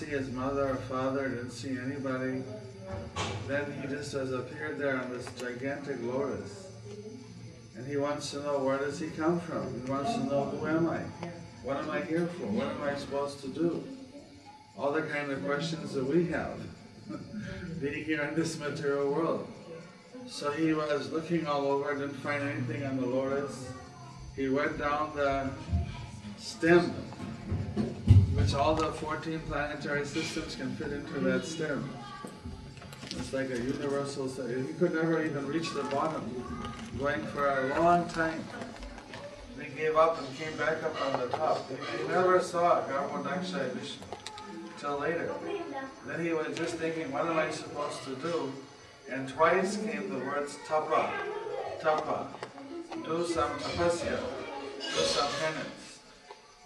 see his mother or father, didn't see anybody. Then he just has appeared there on this gigantic lotus. And he wants to know where does he come from? He wants to know who am I? What am I here for? What am I supposed to do? All the kind of questions that we have being here in this material world. So he was looking all over, didn't find anything on the lotus. He went down the stem, which all the 14 planetary systems can fit into that stem. It's like a universal, he could never even reach the bottom, going for a long time. He gave up and came back up on the top. He, he never saw a Garbhodakashayi Vishnu till later. Then he was just thinking, what am I supposed to do? And twice came the words tapa, tapa, do some tapasya, do some penance.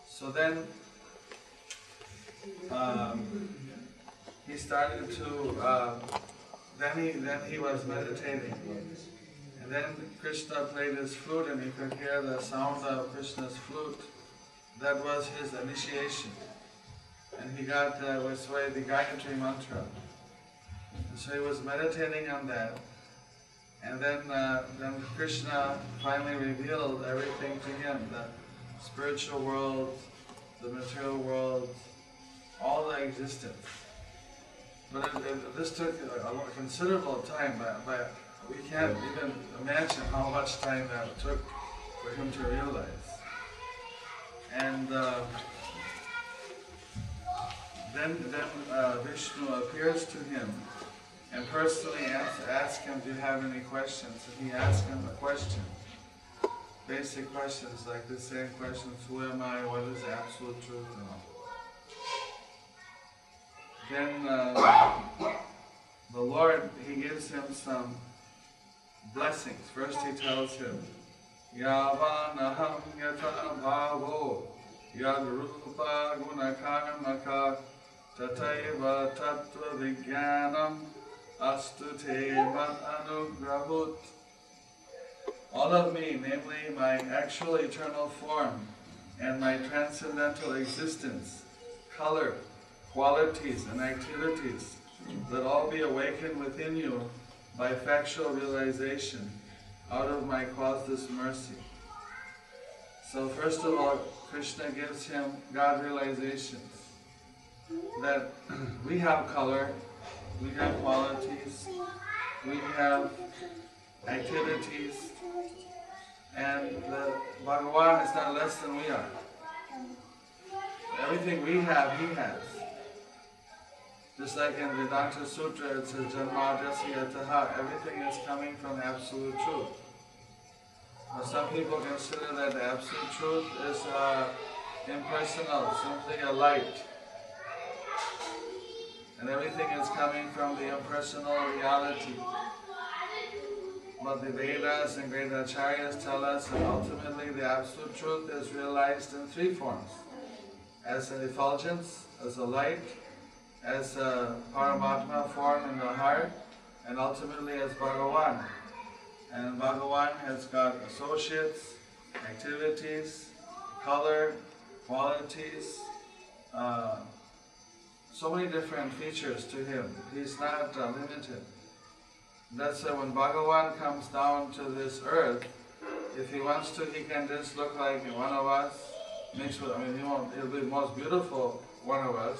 So then um, he started to, uh, then he then he was meditating. And then Krishna played his flute and he could hear the sound of Krishna's flute. That was his initiation. And he got uh, was the Gayatri mantra. And so he was meditating on that. And then, uh, then Krishna finally revealed everything to him, the spiritual world, the material world, all the existence. But it, it, this took a, a, considerable time, but, but we can't even imagine how much time that took for him to realize. And uh, then, then uh, Vishnu appears to him and personally ask, ask him, do you have any questions? And he asks him a question. Basic questions like the same questions, who am I, what is absolute truth, and all. Then uh, the Lord, He gives him some blessings. First He tells him, Yavanaham yata bhavo yad rupa gunakarmaka tataiva tattva vijnanam anugrahut. All of me, namely my actual eternal form and my transcendental existence, color, qualities, and activities, that all be awakened within you by factual realization out of my causeless mercy. So first of all, Krishna gives him God realizations that we have color, we have qualities, we have activities, and the Bhagavan is not less than we are. Everything we have, he has. Just like in Vedanta Sutra, it says Janmadasya Taha, everything is coming from absolute truth. Now, some people consider that the absolute truth is uh, impersonal, simply a light and everything is coming from the impersonal reality. But the Vedas and great acharyas tell us that ultimately the absolute truth is realized in three forms. As an effulgence, as a light, as a Paramatma form in the heart, and ultimately as Bhagavan. And Bhagavan has got associates, activities, color, qualities, uh, so many different features to him. He's not uh, limited. That's why when Bhagavan comes down to this earth, if he wants to, he can just look like one of us, mixed with, I mean, he won't, he'll be the most beautiful one of us,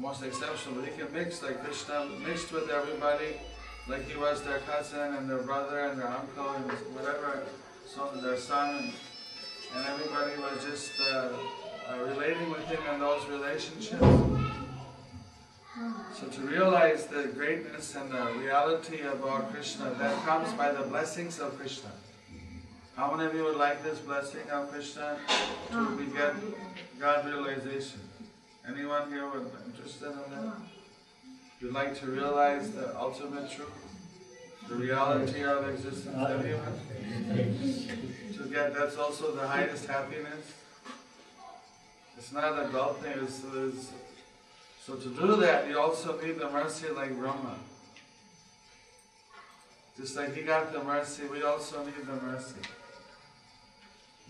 most exceptional, but he can mix like Krishna, mixed with everybody, like he was their cousin and their brother and their uncle and whatever, so their son, and, and everybody was just uh, uh, relating with him in those relationships. So to realize the greatness and the reality of our Krishna, that comes by the blessings of Krishna. How many of you would like this blessing of Krishna to beget God realization? Anyone here interested in that? You'd like to realize the ultimate truth, the reality of existence, everyone? To get that's also the highest happiness. It's not a adult thing, it's, it's so to do that, you also need the mercy like Brahma. Just like he got the mercy, we also need the mercy.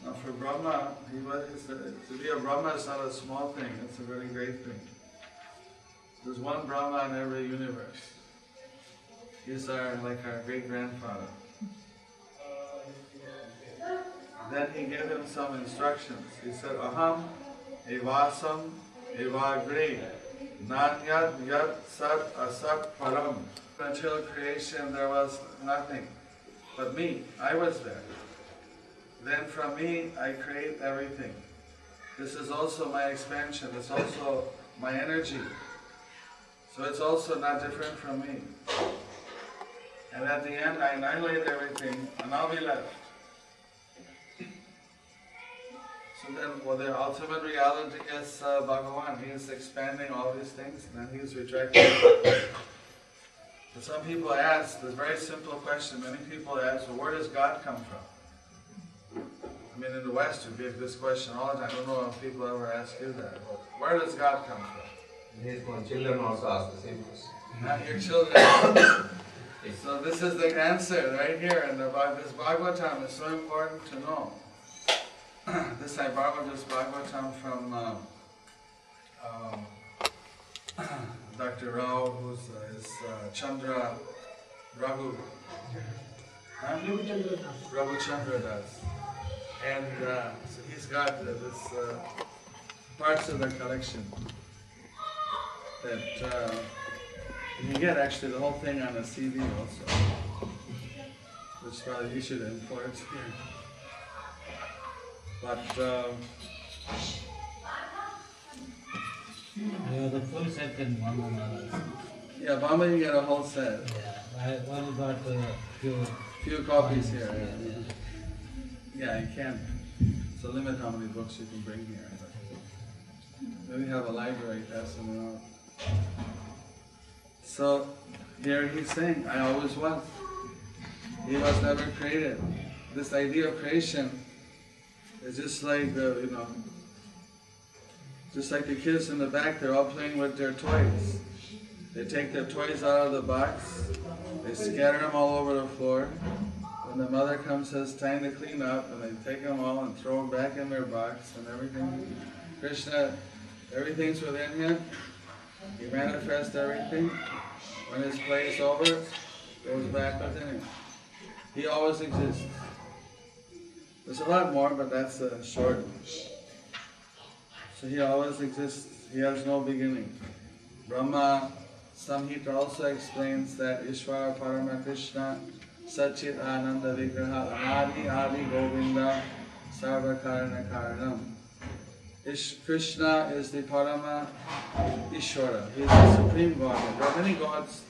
Now for Brahma, he was, to be a Brahma is not a small thing, it's a very great thing. There's one Brahma in every universe. He's our like our great grandfather. Then he gave him some instructions. He said, Aham evasam evagre nanyat yat sat asat param. Until creation there was nothing but me. I was there. Then from me I create everything. This is also my expansion. It's also my energy. So it's also not different from me. And at the end I annihilate everything and I'll be left. So then, well, the ultimate reality is uh, Bhagavan. He is expanding all these things and then he is retracting. but some people ask, this very simple question, many people ask, well, where does God come from? I mean, in the West, we get this question all the time. I don't know if people ever ask you that. But where does God come from? His own children also ask the same question. Not your children. so this is the answer right here, and about this Bhagavatam is so important to know. this I borrowed this Bhagavatam from um, um, Dr. Rao, who's uh, is uh, Chandra Raghu. Huh? Raghu Chandra does. And uh, so he's got uh, this uh, parts of the collection that uh, you can get actually the whole thing on a CD also, which probably you should import here. But um, Yeah, the full set one another. yeah, Bama, you get a whole set. Yeah, I only got uh, few. Few copies here. Yeah, Yeah, yeah. you can't. It's a limit how many books you can bring here. We have a library, pass them around. So here he's saying, I always was. He was never created. This idea of creation is just like the, you know, just like the kids in the back, they're all playing with their toys. They take their toys out of the box, they scatter them all over the floor. When the mother comes, says time to clean up, and they take them all and throw them back in their box and everything. Krishna, everything's within him. He manifests everything. When his play is over, goes back within him. He always exists. There's a lot more, but that's a short. So he always exists. He has no beginning. Brahma Samhita also explains that Ishvara Parama Vigraha Anadi Adi Govinda Sarva Karana Karanam. Ish, Krishna is the Parama Ishvara. He is the supreme God. There are many gods.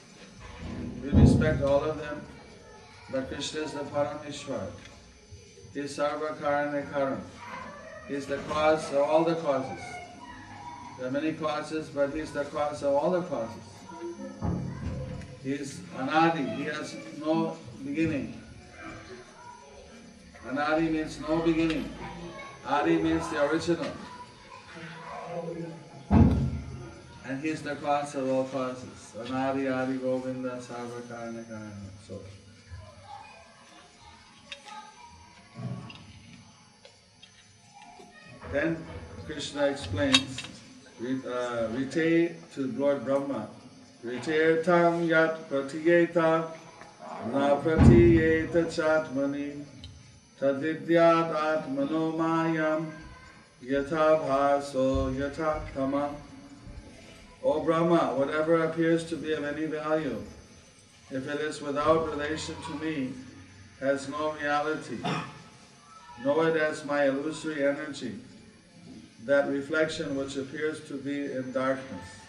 We respect all of them. But Krishna is the Parameshwar. He is Sarva Karana Karan. He is the cause of all the causes. There are many causes, but He is the cause of all the causes. He is Anadi. He has no beginning. Anadi means no beginning. Adi means the original. And he is the cause of all causes. Anadi, Adi, Govinda, Sarva, Karana. So. Then Krishna explains, uh, Rite to Lord Brahma, Rite tam yat pratiyeta tadidyat atmano mayam yatha bhaso yatha kama. O Brahma, whatever appears to be of any value, if it is without relation to me, has no reality. Know it as my illusory energy, that reflection which appears to be in darkness.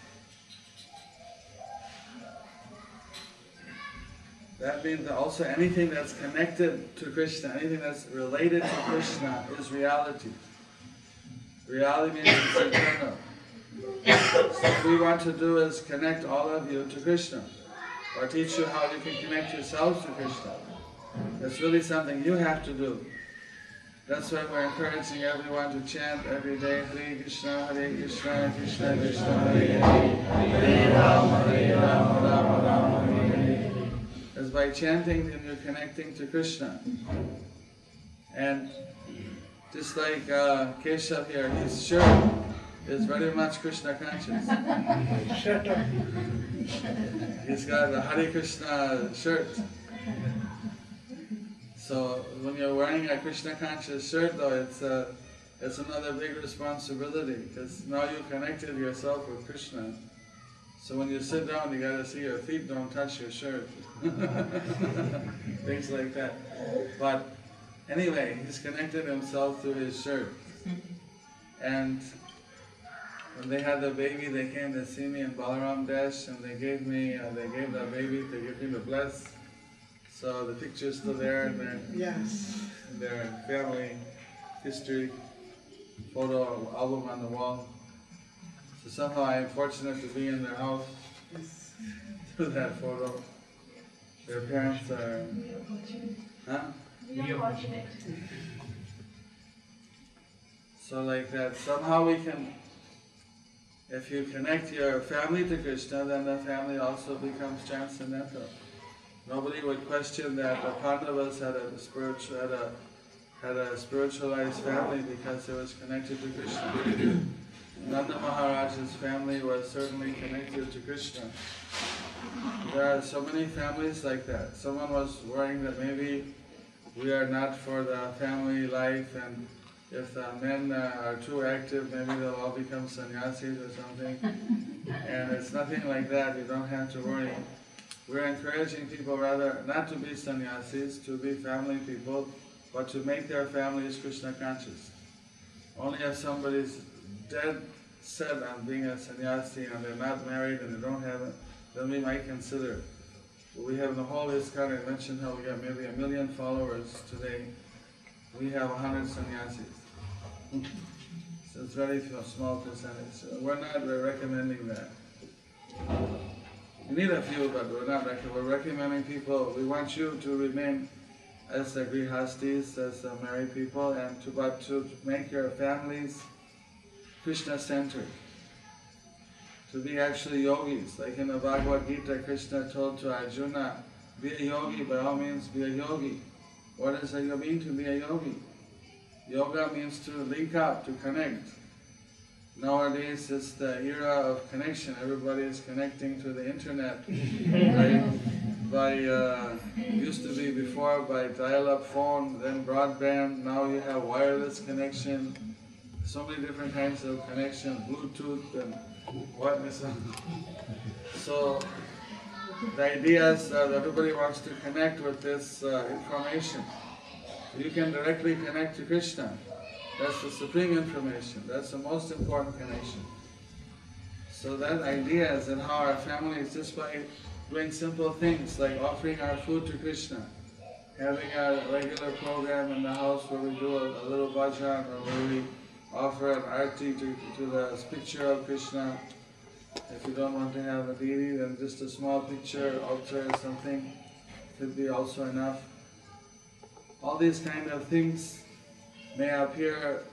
That means that also anything that's connected to Krishna, anything that's related to Krishna is reality. Reality means it's eternal. So what we want to do is connect all of you to Krishna, or teach you how you can connect yourselves to Krishna. That's really something you have to do. That's why we're encouraging everyone to chant every day Hare Krishna, Hare Krishna, Krishna Krishna, Hare Hare, Hare Rama, Hare Rama, Rama Rama, by chanting, then you're connecting to Krishna. And just like uh, Keshav here, he's sure is very much Krishna conscious. Shut up. He's got a Hare Krishna shirt. So when you're wearing a Krishna conscious shirt though, it's a, it's another big responsibility because now you connected yourself with Krishna. So when you sit down, you gotta see your feet don't touch your shirt. Things like that. But anyway, he's connected himself to his shirt. And when they had the baby, they came to see me in Balaram Dash and they gave me, uh, they gave the baby to give me the bless. So the picture's still there, and their, Yes. their family history photo album on the wall. So somehow I'm fortunate to be in their house through that photo. Their parents are, huh? We are fortunate. So like that, somehow we can, if you connect your family to Krishna, then the family also becomes transcendental. Nobody would question that the Pandavas had a spiritual, had a, had a spiritualized family because it was connected to Krishna. Nanda Maharaj's family was certainly connected to Krishna. There are so many families like that. Someone was worrying that maybe we are not for the family life and if the men are too active, maybe they'll all become sannyasis or something. And it's nothing like that, you don't have to worry. We're encouraging people rather not to be sannyasis, to be family people, but to make their families Krishna conscious. Only if somebody's dead set on being a sannyasi and they're not married and they don't have it, then we might consider. But We have the whole ISKCON, I mentioned how we got maybe a million followers today. We have a hundred sannyasis. So it's very small percentage. So We're not we're recommending that. We need a few, but we're not rec- we're recommending people, we want you to remain as the grihastis, as the married people, and to, but to make your families Krishna centered. To be actually yogis, like in the Bhagavad Gita, Krishna told to Arjuna, be a yogi, by all means be a yogi. What does it mean to be a yogi? Yoga means to link up, to connect. Nowadays it's the era of connection. Everybody is connecting to the internet. by, by uh, used to be before by dial-up phone, then broadband. Now you have wireless connection. So many different kinds of connection, Bluetooth and whatnot. So the idea is that everybody wants to connect with this uh, information. You can directly connect to Krishna. That's the supreme information. That's the most important connection. So that idea is that how our family is just by doing simple things like offering our food to Krishna, having a regular program in the house where we do a, a little bhajan or where we offer an arti to, to the picture of Krishna. If you don't want to have a deity, then just a small picture, altar or something could be also enough. All these kind of things may appear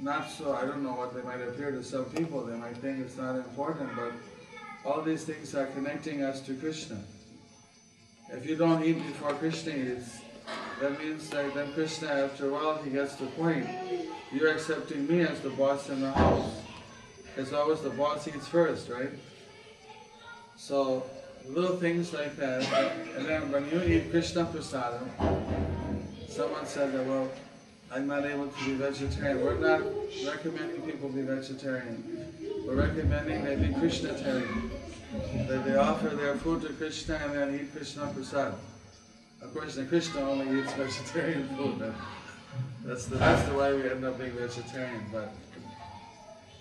not so, I don't know what they might appear to some people, they might think it's not important, but all these things are connecting us to Krishna. If you don't eat before Krishna eats, that means that then Krishna, after a while, he gets the point. You're accepting me as the boss in the house. It's always the boss eats first, right? So, little things like that. And then when you eat Krishna prasadam, someone said that, well, I'm not able to be vegetarian. We're not recommending people be vegetarian. We're recommending they be Krishnatarian. That they offer their food to Krishna and then eat Krishna prasad. Of course, the Krishna only eats vegetarian food. That- That's the, that's the way we end up being vegetarian. But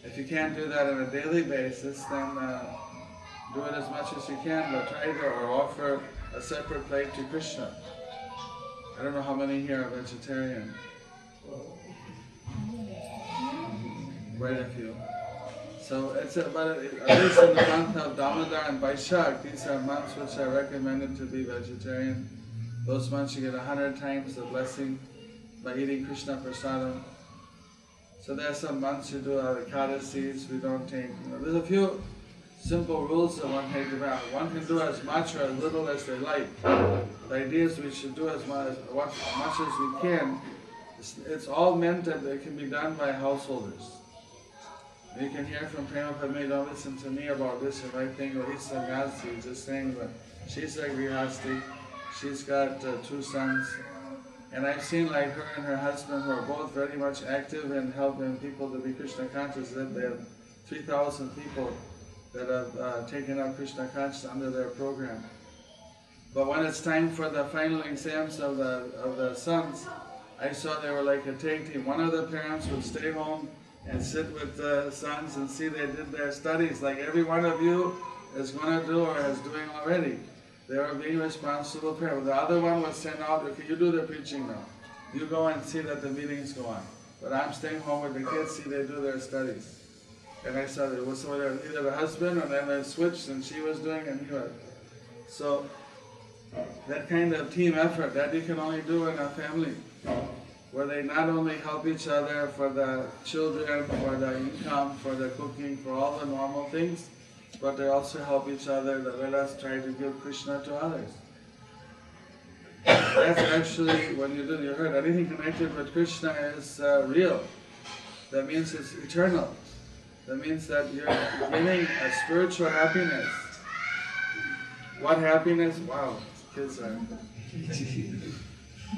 if you can't do that on a daily basis, then uh, do it as much as you can, but try to or offer a separate plate to Krishna. I don't know how many here are vegetarian. Quite a few. So it's about, at least in the month of Damodar and Vaishak, these are months which are recommended to be vegetarian. Those months you get a hundred times the blessing by eating Krishna prasadam. So there are some months you do our Ekadasis, we don't take, you know, there's a few simple rules that one can do. One can do as much or as little as they like. The idea is we should do as much as, much as we can. It's, it's all meant that it can be done by householders. You can hear from Prema Padme, don't listen to me about this or right thing, or he's sannyasi, just saying that she's a grihasti, she's got uh, two sons, and I've seen like her and her husband who are both very much active in helping people to be Krishna conscious. That they have 3,000 people that have uh, taken up Krishna consciousness under their program. But when it's time for the final exams of the of the sons, I saw they were like a tag team. One of the parents would stay home and sit with the sons and see they did their studies, like every one of you is going to do or is doing already. They were being responsible parent. The other one was sent out, okay, you do the preaching now. You go and see that the meetings go on. But I'm staying home with the kids, see they do their studies. And I saw that it was so there either the husband or then they switched and she was doing and he was. So that kind of team effort that you can only do in a family where they not only help each other for the children, for the income, for the cooking, for all the normal things, but they also help each other let us try to give Krishna to others. That's actually, when you did, you heard, anything connected with Krishna is uh, real. That means it's eternal. That means that you're giving a spiritual happiness. What happiness? Wow, kids are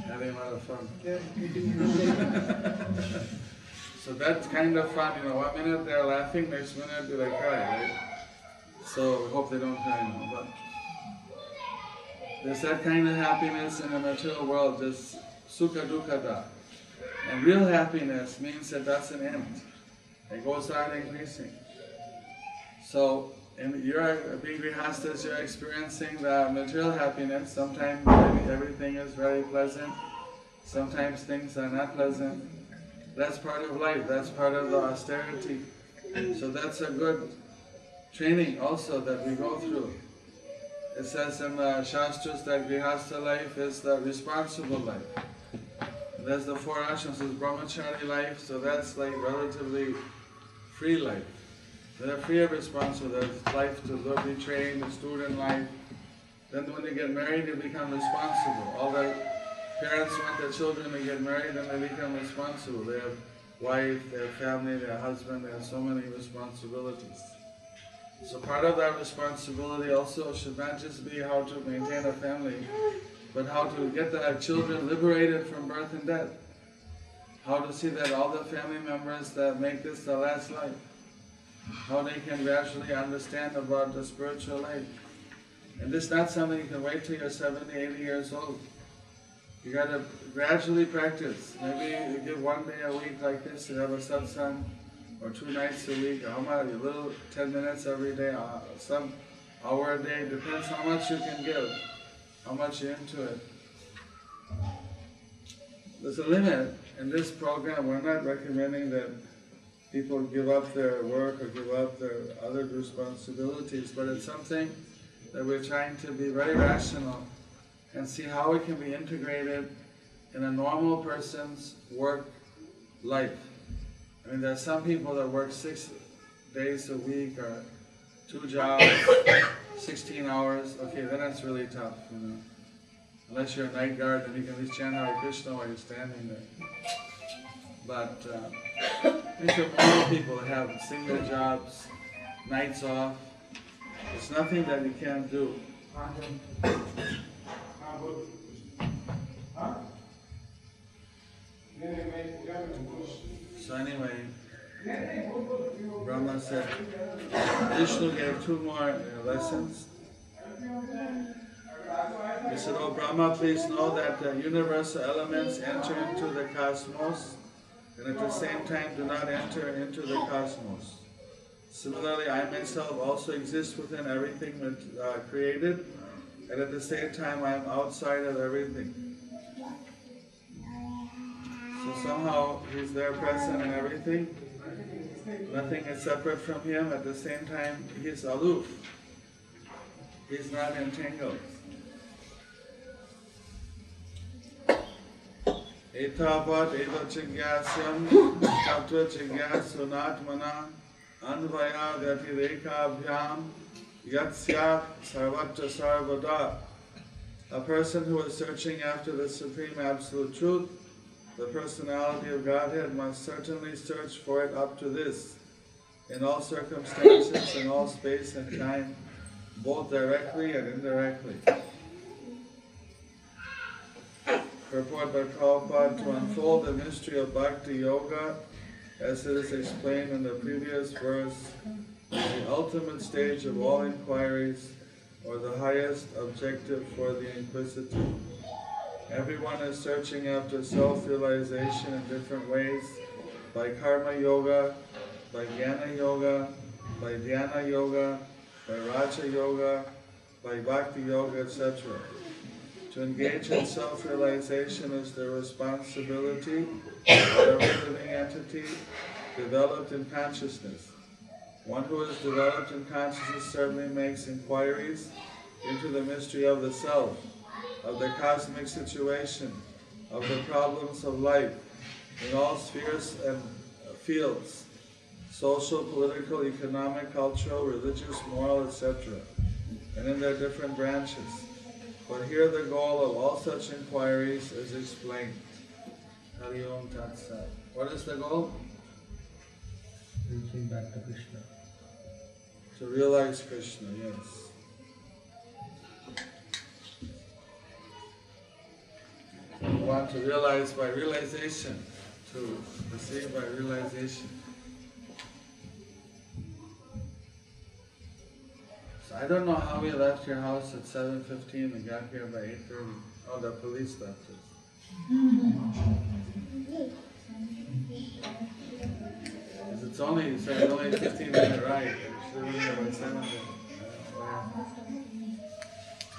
having a lot of fun. so that's kind of fun, you know, one minute they're laughing, next minute they cry, right? So we hope they don't cry now, but there's that kind of happiness in the material world, just sukha. And real happiness means it doesn't end. It goes on increasing. So and you're being grihastas, you're experiencing the material happiness. Sometimes everything is very pleasant. Sometimes things are not pleasant. That's part of life. That's part of the austerity. So that's a good training also that we go through. It says in the Shastras that grihasta life is the responsible life. There's the four ashrams, is brahmachari life, so that's like relatively free life. They're free of responsibility. There's life to be trained, the student life. Then when they get married, they become responsible. All the parents want their children to get married, and they become responsible. They have wife, they have family, they have husband, they have so many responsibilities. So part of that responsibility also should not just be how to maintain a family, but how to get the children liberated from birth and death. How to see that all the family members that make this the last life how they can gradually understand about the spiritual life. And this is not something you can wait till you're 70, 80 years old. You got to gradually practice. Maybe you give one day a week like this, to have a satsang, or two nights a week, how much, a little, 10 minutes every day, uh, some hour a day, depends how much you can give, how much you're into it. There's a limit. In this program, we're not recommending that people give up their work or give up their other responsibilities, but it's something that we're trying to be very rational and see how it can be integrated in a normal person's work life. I mean, there are some people that work six days a week or two jobs, 16 hours. Okay, then it's really tough, you know. Unless you're a night guard, then you can at least chant Hare Krishna while you're standing there. But uh, think of all people that have single jobs, nights off. It's nothing that you can't do. So anyway, Brahma said, Vishnu gave two more uh, lessons. He said, Oh Brahma, please know that the universal elements enter into the cosmos and at the same time do not enter into the cosmos. Similarly, I myself also exist within everything that uh, created, and at the same time I am outside of everything. Somehow he's there present and everything. Nothing is separate from him. At the same time, he's aloof. He's not entangled. Etapat eva jignasam tattva jignasunatmana anvaya gatirekabhyam yatsyat sarvatra sarvada. A person who is searching after the Supreme Absolute Truth the personality of Godhead, must certainly search for it up to this. in all circumstances, in all space and time, both directly and indirectly. Purport by Prabhupada to unfold the mystery of Bhakti Yoga as it is explained in the previous verse, the ultimate stage of all inquiries or the highest objective for the inquisitive. Everyone is searching after self-realization in different ways, by karma yoga, by jnana yoga, by dhyana yoga, by raja yoga, by bhakti yoga, etc. To engage in self-realization is the responsibility of every living entity developed in consciousness. One who is developed in consciousness certainly makes inquiries into the mystery of the self, of the cosmic situation, of the problems of life, in all spheres and fields, social, political, economic, cultural, religious, moral, etc., and in their different branches. But here the goal of all such inquiries is explained. Hari Om Tat Sat. What is the goal? Reaching back to Krishna. To realize Krishna, yes. Want to realize by realization, to receive by realization. So I don't know how we left your house at seven fifteen and got here by eight thirty. Oh, the police left us. it's only, said only a fifteen minute ride,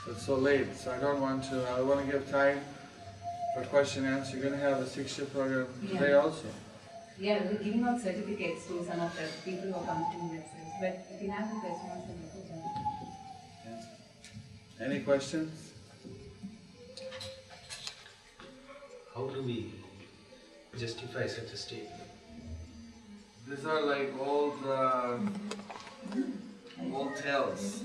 It's so late, so I don't want to, I wanna give time for question and answer. You're gonna have a six-year program today also. Yeah, we're giving out certificates to some of the people who are coming to universities, but if you have a question, also let us. Any questions? How do we justify such a statement? These are like old, uh, old tales.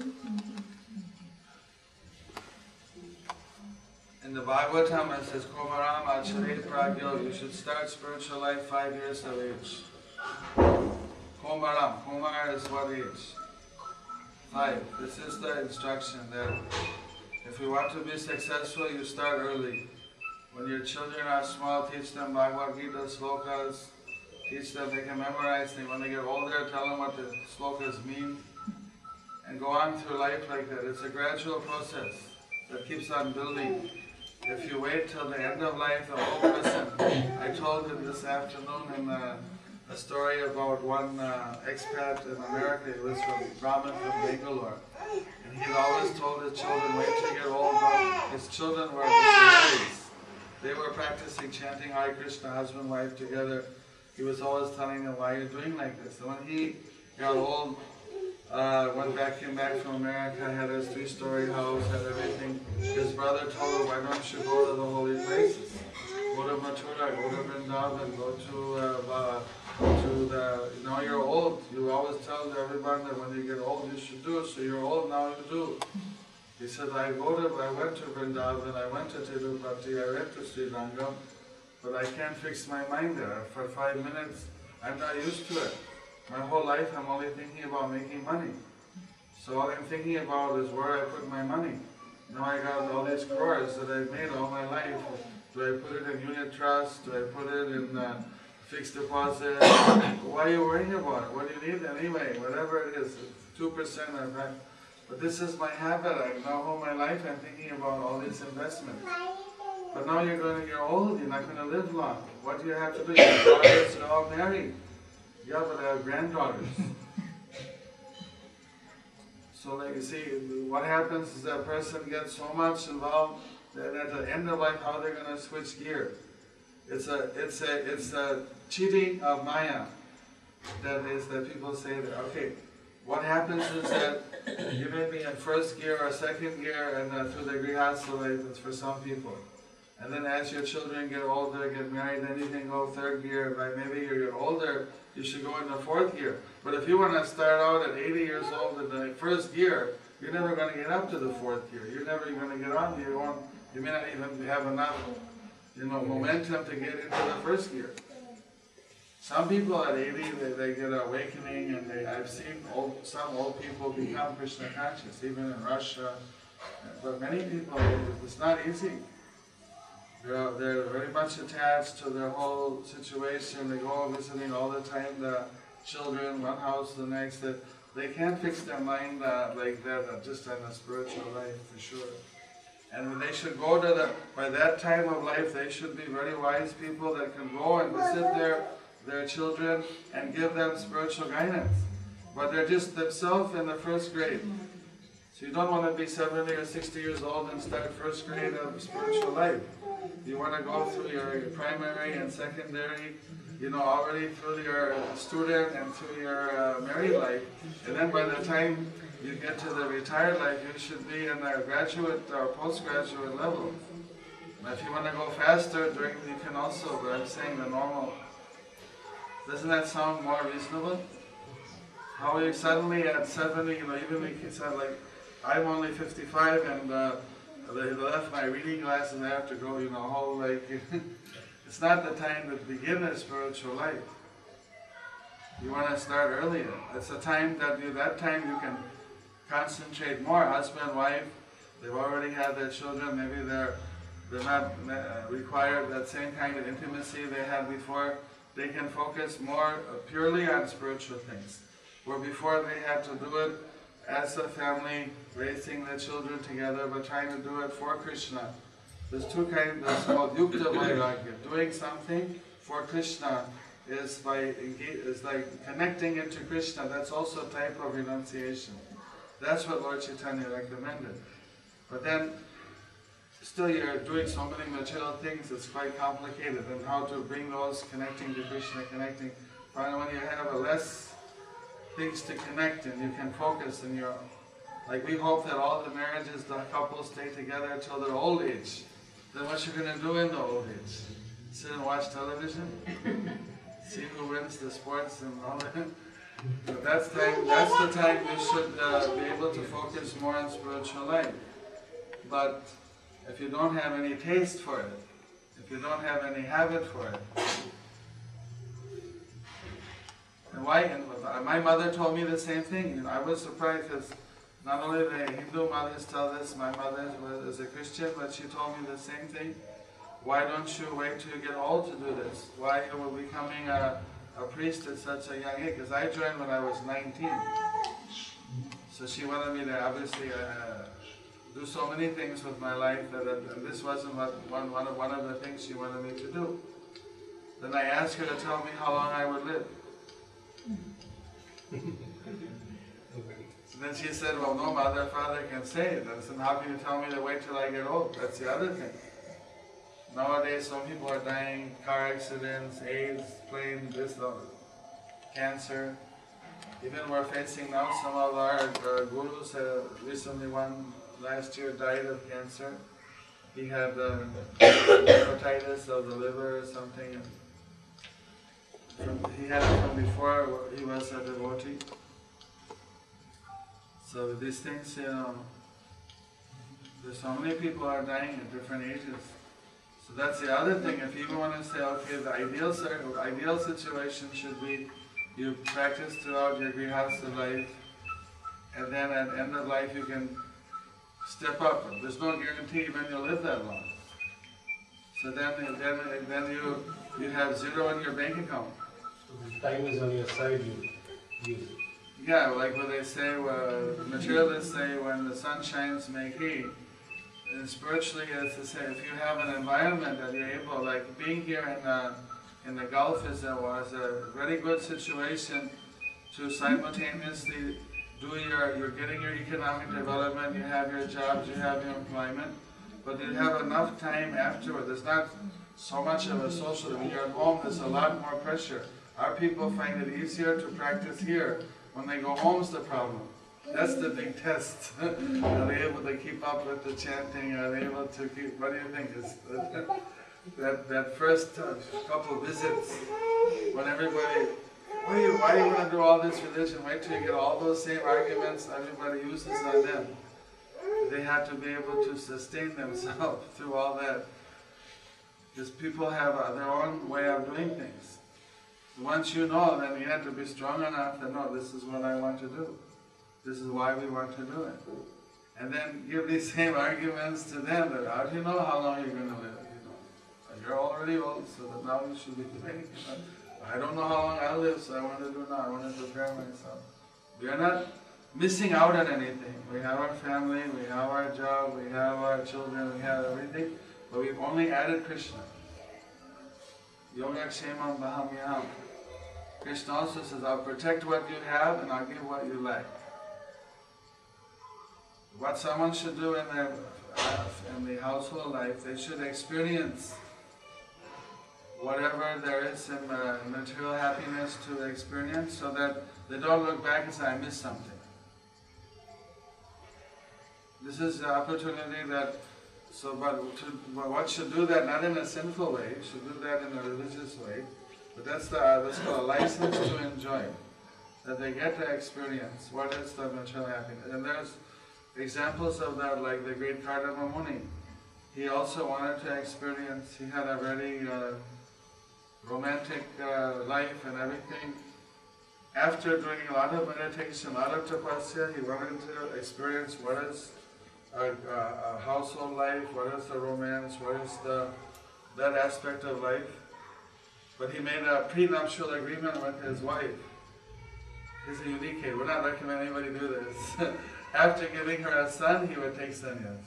In the Bhagavatam it says, Komaram Acharya Pragyo, you should start spiritual life five years of age. Komaram, Komar is what age? Five. This is the instruction that if you want to be successful, you start early. When your children are small, teach them Bhagavad Gita slokas, teach them, they can memorize them. When they get older, tell them what the slokas mean, and go on through life like that. It's a gradual process that keeps on building. If you wait till the end of life, the whole person, I told him this afternoon in a, story about one uh, expat in America, he was from Brahmin from Bangalore. And he'd always told his children, wait till you get old. His children were missionaries. They were practicing chanting Hare Krishna, husband, wife together. He was always telling them, why are you doing like this? And when he got old, uh, went back, came back from America, had his three-story house, had everything. His brother told him, why don't you go to the holy places? Go to Mathura, go to Vrindavan, go to, uh, Va- to the, now you're old. You always tell everyone that when you get old, you should do it. So you're old, now you do. He said, I go to, I went to Vrindavan, I went to Tirupati, I went to Sri Lanka, but I can't fix my mind there. For five minutes, I'm not used to it. My whole life, I'm only thinking about making money. So all I'm thinking about is where I put my money. Now I got all these crores that I've made all my life. Do I put it in unit trust? Do I put it in uh, fixed deposit? Why are you worrying about it? What do you need anyway? Whatever it is, two percent or five. But this is my habit. I now all my life I'm thinking about all these investments. But now you're going to get old. You're not going to live long. What do you have to do? Your daughters are all married. Yeah, but I have granddaughters. So like you see, what happens is that person gets so much involved that at the end of life, how they're going to switch gear. It's a, it's a, it's a cheating of Maya. That is that people say that okay, what happens is that you may be in first gear or second gear, and uh, through the grihastha life, it's for some people. And then as your children get older, get married, then you can go third gear. By maybe you're older, you should go in the fourth year. But if you want to start out at 80 years old in the first year, you're never going to get up to the fourth year. You're never going to get on. You won't. You may not even have enough, you know, momentum to get into the first year. Some people at 80, they, they get an awakening and they, I've seen old, some old people become Krishna conscious, even in Russia. But many people, it's not easy. They're, they're very much attached to their whole situation. They go visiting all the time the children, one house to the next. That they can't fix their mind uh, like that, uh, just on a spiritual life for sure. And they should go to the, by that time of life, they should be very wise people that can go and visit their, their children and give them spiritual guidance. But they're just themselves in the first grade. So you don't want to be 70 or 60 years old and start first grade of spiritual life. You want to go through your, primary and secondary, you know, already through your student and through your uh, married life. And then by the time you get to the retired life, you should be in a graduate or postgraduate level. If you want to go faster, during you can also, but I'm saying the normal. Doesn't that sound more reasonable? How are you suddenly at 70, you know, even if you said like, I'm only 55 and uh, they left my reading glasses and I have to go, you know, whole like, it's not the time to begin a spiritual life. You want to start earlier. It's a time that you, that time you can concentrate more. Husband, wife, they've already had their children. Maybe they're they're not uh, required that same kind of intimacy they had before. They can focus more purely on spiritual things, where before they had to do it as a family, raising the children together, but trying to do it for Krishna. There's two kinds. There's called yukta vairagya. Doing something for Krishna is by is like connecting it to Krishna. That's also a type of renunciation. That's what Lord Chaitanya recommended. But then, still you're doing so many material things, it's quite complicated. And how to bring those connecting to Krishna, connecting. Finally, when you have a less things to connect and you can focus and you're, like we hope that all the marriages, the couples stay together till their old age. Then what you're going to do in the old age? Sit and watch television? See who wins the sports and all that? But that's time. That's the time you should uh, be able to focus more on spiritual life. But if you don't have any taste for it, if you don't have any habit for it, and why? And my mother told me the same thing. You know, I was surprised because not only the Hindu mothers tell this, my mother was a Christian, but she told me the same thing. Why don't you wait till you get old to do this? Why you were becoming a a priest at such a young age, because I joined when I was 19. So she wanted me to obviously uh, do so many things with my life that and this wasn't one, one, of, one of the things she wanted me to do. Then I asked her to tell me how long I would live. So then she said, well, no mother father can say it. I said, how can you tell me to wait till I get old? That's the other thing. Nowadays, some people are dying, car accidents, AIDS, plane, this, uh, cancer. Even we're facing now, some of our uh, gurus, uh, recently one last year died of cancer. He had uh, hepatitis of the liver or something. He had it from before he was a devotee. So these things, you know, there's so many people are dying at different ages. So that's the other thing. If you want to say, okay, the ideal ideal situation should be you practice throughout your grihastha life, and then at end of life you can step up. There's no guarantee when you'll live that long. So then, then, then you you have zero in your bank account. Time is on your side. You use it. Yeah, like what they say, uh, materialists say, when the sun shines, make hay. And spiritually, it's to say, if you have an environment that you're able, like being here in the, in the Gulf is a, was a very good situation to simultaneously do your, you're getting your economic development, you have your jobs, you have your employment, but you have enough time afterward. There's not so much of a social, when you're at home, there's a lot more pressure. Our people find it easier to practice here. When they go home is the problem. That's the big test. Are they able to keep up with the chanting? Are they able to keep, what do you think? Is that, that first uh, couple visits, when everybody, why you, why you want to do all this religion? Wait till you get all those same arguments everybody uses on them. They have to be able to sustain themselves through all that. Because people have uh, their own way of doing things. Once you know, then you have to be strong enough to know this is what I want to do. This is why we want to do it. And then give these same arguments to them that how do you know how long you're going to live? You know, you're already old, so that now you should be doing. I don't know how long I'll live, so I want to do now. I want to prepare myself. We are not missing out on anything. We have our family, we have our job, we have our children, we have everything, but we've only added Krishna. Yoga Kshemam. Krishna also says, I'll protect what you have and I'll give what you lack. What someone should do in their uh, in the household life, they should experience whatever there is in uh, material happiness to experience so that they don't look back and say, I missed something. This is the opportunity that, so but to, but should do that not in a sinful way, should do that in a religious way. But that's the, uh, that's called a license to enjoy. That they get to experience what is the material happiness. And there's examples of that, like the great Kardama Muni. He also wanted to experience, he had a very uh, romantic uh, life and everything. After doing a lot of meditation, a lot of tapasya, he wanted to experience what is a, a, a household life, what is the romance, what is the that aspect of life. But he made a prenuptial agreement with his wife. He's a unique case. We're not recommending anybody do this. After giving her a son, he would take sannyas.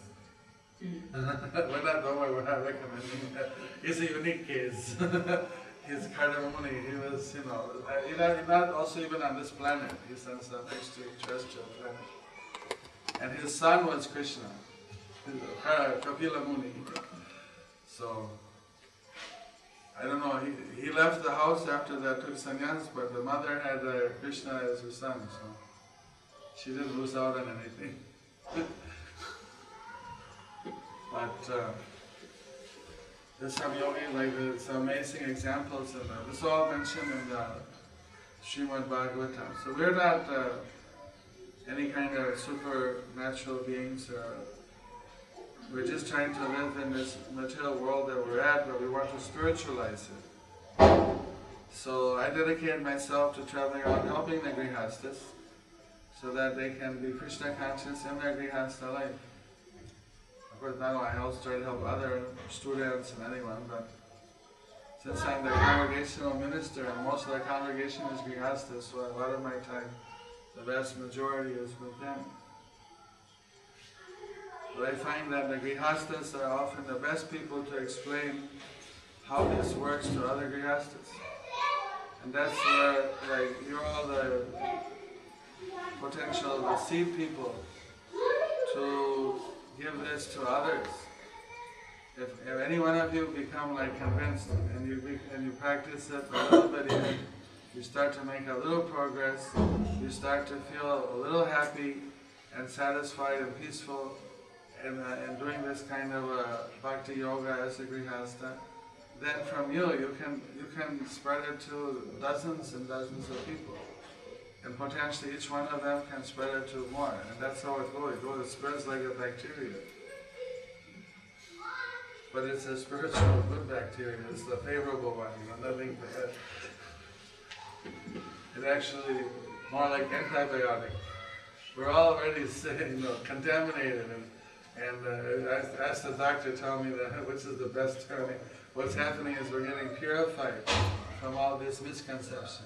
we're not, don't worry, we're not recommending that. He's a unique case. He's Kardamamuni. He was, you know, uh, he's not, also even on this planet. He's on some extraterrestrial planet. And his son was Krishna, uh, Kapila Muni. So, I don't know, he, he left the house after that, took sannyas, but the mother had uh, Krishna as her son, so she didn't lose out on anything. but uh, there's some yogi, like there's some amazing examples, and uh, this is all mentioned in the Srimad Bhagavatam. So we're not uh, any kind of supernatural beings. Uh, we're just trying to live in this material world that we're at, but we want to spiritualize it. So I dedicate myself to traveling around helping the grihastas so that they can be Krishna conscious in their grihasta life. Of course, now I also try to help other students and anyone, but since I'm the congregational minister and most of the congregation is grihastas, so a lot of my time, the vast majority is with them. But I find that the grihastas are often the best people to explain how this works to other grihastas. And that's where, like, you're all the potential, seed people to give this to others. If, if any one of you become like convinced and you be, and you practice it a little bit, even, you start to make a little progress, you start to feel a little happy and satisfied and peaceful in, uh, in doing this kind of uh, bhakti yoga as a grihasta, then from you, you can, you can spread it to dozens and dozens of people. And potentially each one of them can spread it to more. And that's how it goes. It goes, it spreads like a bacteria. But it's a spiritual good bacteria. It's the favorable one, you know, nothing bad. It actually more like antibiotic. We're already you know, contaminated and and uh, I asked the doctor to tell me that which is the best turning. What's happening is we're getting purified from all this misconception.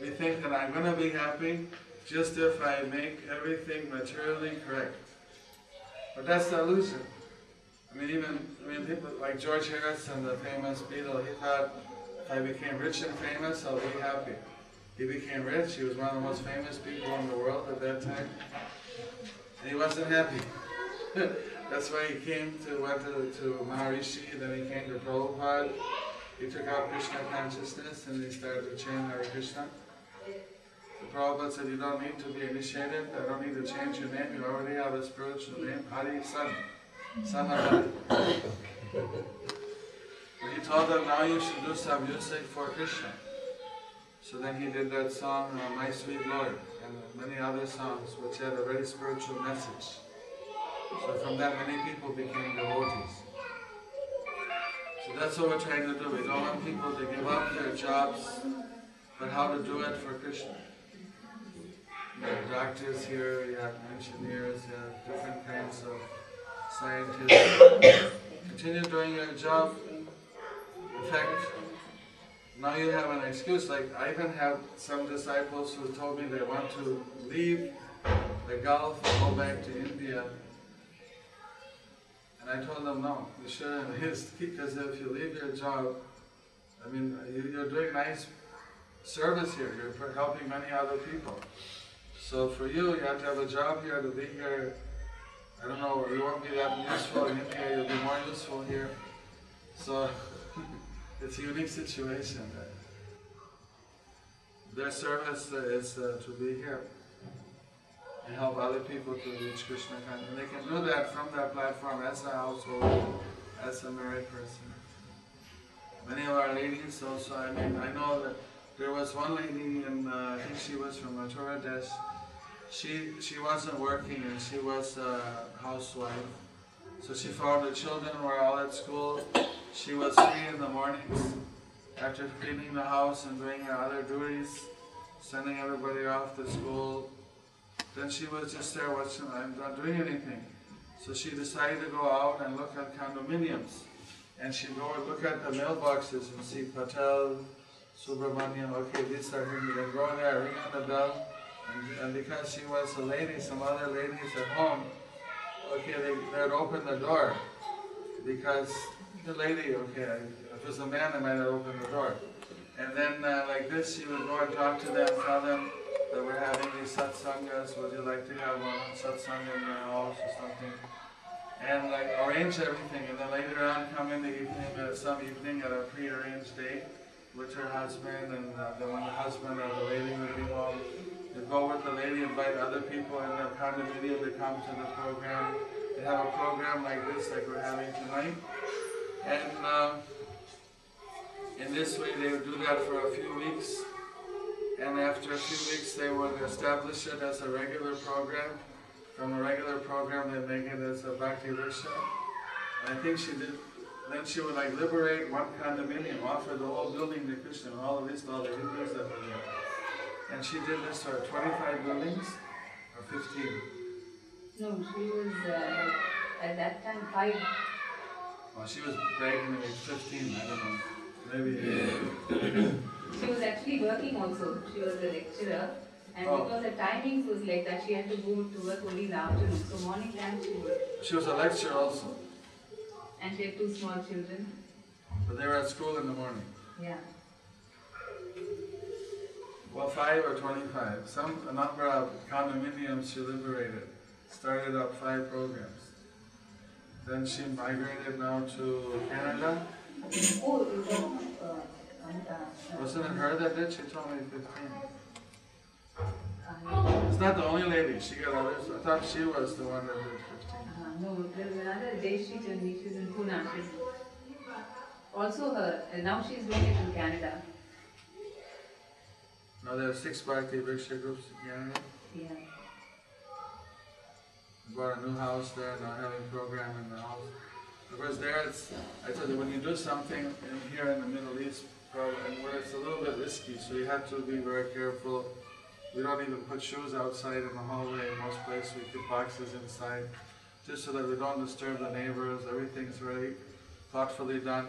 We think that I'm going to be happy just if I make everything materially correct. But that's the illusion. I mean, even I mean, people like George Harrison, the famous Beatle, he thought if I became rich and famous, I'll be happy. He became rich. He was one of the most famous people in the world at that time, and he wasn't happy. That's why he came to went to, to Maharishi, then he came to Prabhupada. He took out Krishna consciousness and he started to chant Hare Krishna. The Prabhupada said, you don't need to be initiated, I don't need to change your name, you already have a spiritual name, Hari San, Son of he told them, now you should do some music for Krishna. So then he did that song, uh, My Sweet Lord, and many other songs which had a very spiritual message. So from that, many people became devotees. So that's what we're trying to do. We don't want people to give up their jobs but how to do it for Krishna. You have doctors here, you have engineers, you have different kinds of scientists. Continue doing your job. In fact, now you have an excuse. Like I even have some disciples who told me they want to leave the Gulf and go back to India. I told them, no, you shouldn't, because if you leave your job, I mean, you- you're doing nice service here, you're helping many other people. So for you, you have to have a job here to be here. I don't know, you won't be that useful in India, you'll be more useful here. So it's a unique situation. Their service is uh, to be here and help other people to reach Krishna consciousness. And they can do that from their platform as a household, as a married person. Many of our ladies also, I mean, I know that there was one lady and uh, I think she was from Mathura Desh. She, she wasn't working and she was a housewife. So she found the children were all at school. She was free in the mornings after cleaning the house and doing her other duties, sending everybody off to school. Then she was just there watching, I'm not doing anything. So she decided to go out and look at condominiums. And she'd go look at the mailboxes and see Patel, Subramaniam, okay, these are him. Then go there, ring on the bell. And, and because she was a lady, some other ladies at home, okay, they, they'd open the door. Because the lady, okay, if it was a man, they might have opened the door. And then, uh, like this, she would go and talk to them, tell them that we're having these satsangas, would you like to have one satsanga in your house or something? And like arrange everything, and then later on come in the evening, uh, some evening at a pre-arranged date with her husband, and uh, then when the husband or the lady would be home, they go with the lady, invite other people in the condominium to come to the program. They have a program like this, like we're having tonight. And um, in this way, they would do that for a few weeks. And after a few weeks, they would establish it as a regular program. From a regular program, they make it as a Bhakti Vriksha. And I think she did, then she would like liberate one condominium, offer the whole building to Krishna, and all of this, all the Hindus that were there. And she did this for 25 buildings, or 15. No, she was uh, at that time five. Well, she was begging maybe 15, I don't know. Maybe. She was actually working also. She was a lecturer. And Oh. because the timings was like that, she had to go to work only in the afternoon. So morning time she worked. She was a lecturer also, And she had two small children. but they were at school in the morning. Yeah. Well, five or 25. Some, a number of condominiums she liberated, started up five programs. Then she migrated now to Canada. Oh, uh, it was, Amita. Wasn't it her that did? She told me 15. Uh, It's not the only lady, she got others. I thought she was the one that did 15. Uh, no, there's another Deshi Chandi, she's in Pune. She's also her, and now she's doing it in Canada. Now there are six Bhakti Vriksha groups in Canada. Yeah. Bought a new house there, now having a program in the house. Because there it's, I told you, when you do something in here in the Middle East, prob- and where it's a little bit risky, so you have to be very careful. We don't even put shoes outside in the hallway in most places, we put boxes inside, just so that we don't disturb the neighbors, everything's very thoughtfully done.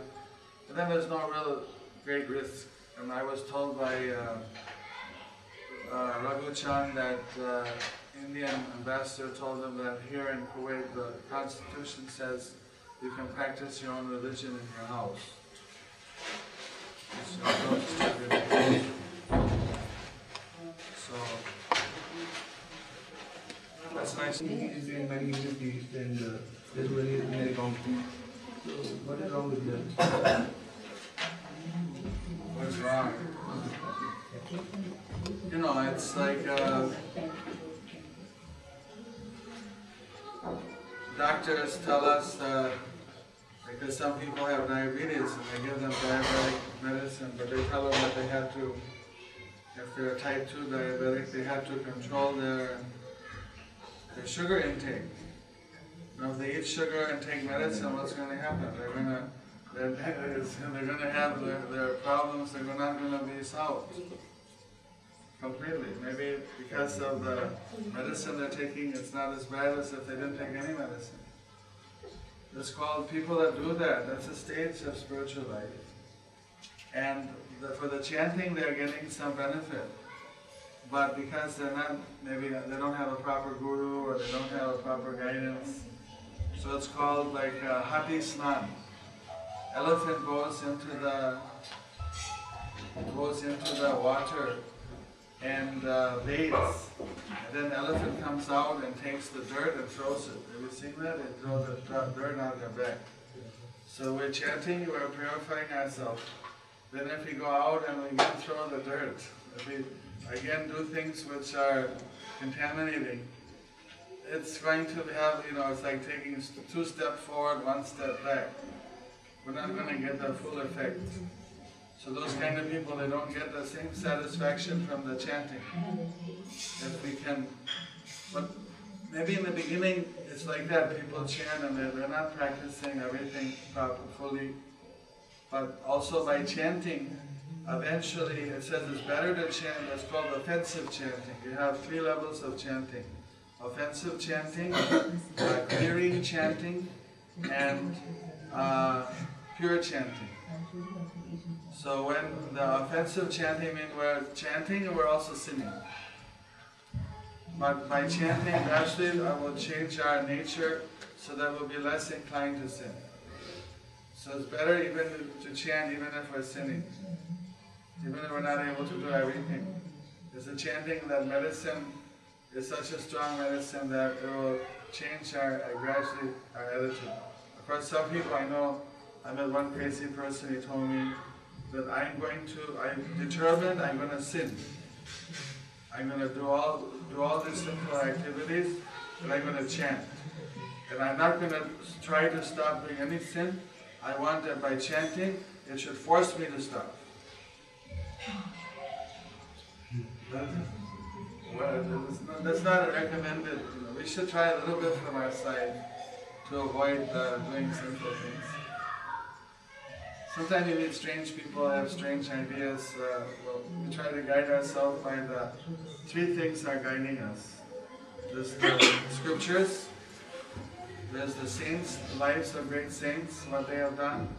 And then there's no real great risk. And I was told by uh, uh, Raghu Chand that uh, Indian ambassador told him that here in Kuwait, the constitution says you can practice your own religion in your house. So, don't disturb. So, that's nice. He is doing many universities and uh, there's very many accounting. So what is wrong with that? What's wrong? You know, it's like, uh, doctors tell us, uh, because some people have diabetes and they give them diabetic medicine, but they tell them that they have to, if they're type two diabetic, they have to control their, their sugar intake. Now, if they eat sugar and take medicine, what's gonna happen? They're gonna, they're, they're gonna have their, their problems, they're not gonna be solved. completely. Maybe because of the medicine they're taking, it's not as bad as if they didn't take any medicine. It's called people that do that. That's a stage of spiritual life. And the, for the chanting, they're getting some benefit. But because they're not, maybe they don't have a proper guru or they don't have a proper guidance, so it's called like uh, hati snan. Elephant goes into the goes into the water and uh, bathes. And then the elephant comes out and takes the dirt and throws it. Have you seen that? It throws the dirt on their back. So we're chanting, we're purifying ourselves. Then if we go out and we again throw the dirt, if we again do things which are contaminating, it's going to have, you know, it's like taking two steps forward, one step back. We're not going to get the full effect. So those kind of people, they don't get the same satisfaction from the chanting. If we can, but maybe in the beginning, it's like that, people chant and they're, not practicing everything properly. But also by chanting, eventually, it says it's better to chant, it's called offensive chanting. You have three levels of chanting. Offensive chanting, uh, clearing chanting, and uh, pure chanting. So when the offensive chanting means we're chanting and we're also sinning. But by chanting, actually, I will change our nature so that we'll be less inclined to sin. So it's better even to chant even if we're sinning. Even if we're not able to do everything. It's a chanting that medicine is such a strong medicine that it will change our, uh, gradually our attitude. Of course, some people I know, I met one crazy person, he told me that I'm going to, I'm determined I'm going to sin. I'm going to do all, do all these sinful activities, but I'm going to chant. And I'm not going to try to stop doing any sin. I want that by chanting, it should force me to stop. Well, that's not- recommended, we should try a little bit from our side to avoid uh, doing sinful things. Sometimes you meet strange people, have strange ideas, uh, well, we try to guide ourselves by the three things are guiding us. There's the scriptures, there's the saints, the lives of great saints, what they have done.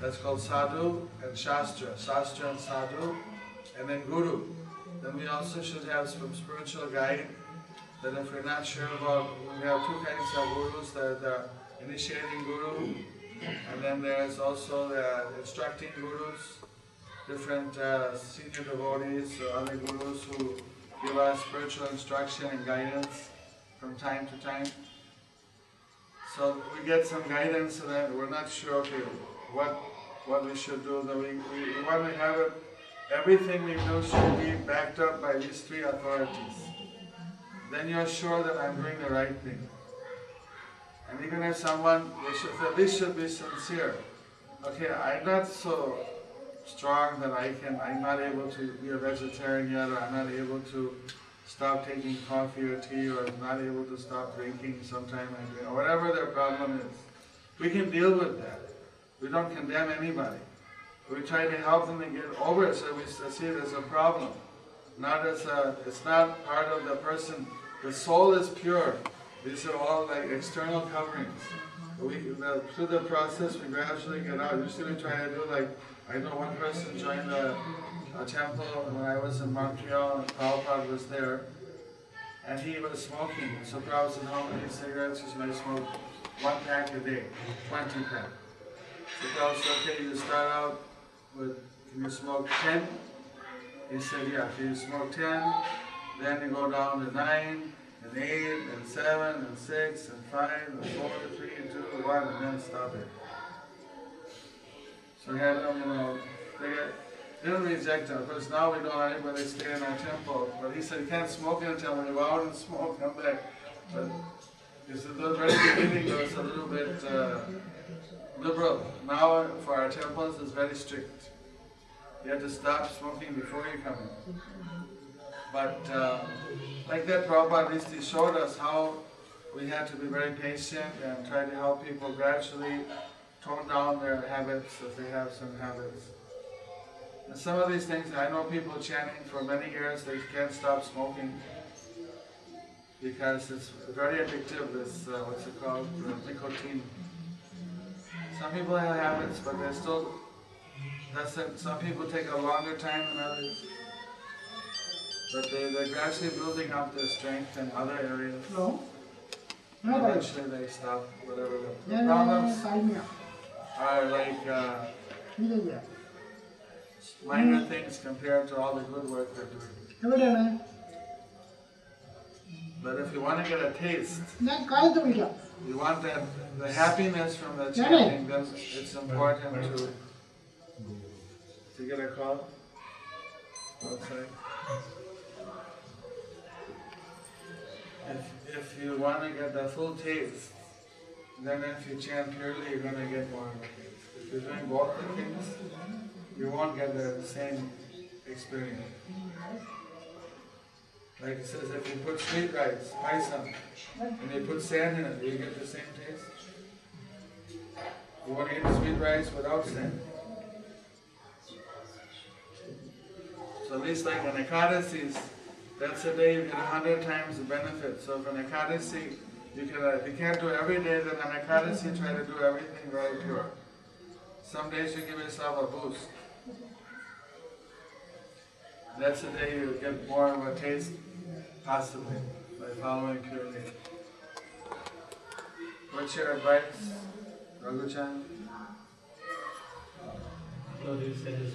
That's called sadhu and shastra, shastra and sadhu, and then guru. Then we also should have some spiritual guide that if we're not sure about, we have two kinds of gurus, the, the initiating guru, and then there's also the instructing gurus, different uh, senior devotees or other gurus who give us spiritual instruction and guidance from time to time. So we get some guidance so that we're not sure, okay, what, what we should do, that we, we, we want to have it, everything we do should be backed up by these three authorities. Then you're sure that I'm doing the right thing. And even if someone, they should, least should be sincere. Okay, I'm not so strong that I can, I'm not able to be a vegetarian yet, or I'm not able to stop taking coffee or tea, or I'm not able to stop drinking sometime, or whatever their problem is. We can deal with that. We don't condemn anybody. We try to help them to get over it, so we see it as a problem. Not as a, it's not part of the person. The soul is pure. These are all like external coverings. We, the, through the process, we gradually get out. Usually we try to do like, I know one person joined a, a temple when I was in Montreal and Prabhupada was there. And he was smoking. So Prabhupada said, how many cigarettes should I smoke? One pack a day, 20 pack. So Prabhupada said, okay, you start out with, can you smoke 10? He said, yeah, if you smoke 10, then you go down to 9, and 8, and 7, and 6, and 5, and 4, and 3, and 2, and 1, and then stop it. So we had them, you know, they, get, they didn't reject him. because now we don't have anybody stay in our temple. But he said, you can't smoke in a temple. You go out and smoke, come back. But he said, the very beginning was a little bit uh, liberal. Now, for our temples, it's very strict. You have to stop smoking before you come in. But uh, like that, Prabhupada he showed us how we had to be very patient and try to help people gradually tone down their habits if they have some habits. And some of these things, I know people chanting for many years, they can't stop smoking because it's very addictive, this, uh, what's it called, the nicotine. Some people have habits, but they're still, that's it, some people take a longer time than others. But they, they're gradually building up their strength in other areas. No. no Eventually they stop whatever the yeah, problems yeah, are like uh, minor things compared to all the good work they're doing. But if you want to get a taste, you want that, the happiness from the chanting, then it's important to, to get a call outside. If if you want to get the full taste, then if you chant purely, you're going to get more of taste. If you're doing both the things, you won't get the same experience. Like it says, if you put sweet rice, paisa, and you put sand in it, do you get the same taste? You want to eat sweet rice without sand. So at least like an Ekadasis, that's a day you get a hundred times the benefit. So if an Ekadasi, you can, uh, you can't do every day, then an Ekadasi try to do everything very pure. Some days you give yourself a boost. That's the day you get more of a taste, possibly, by following purely. What's your advice, Raghuchan? So you said this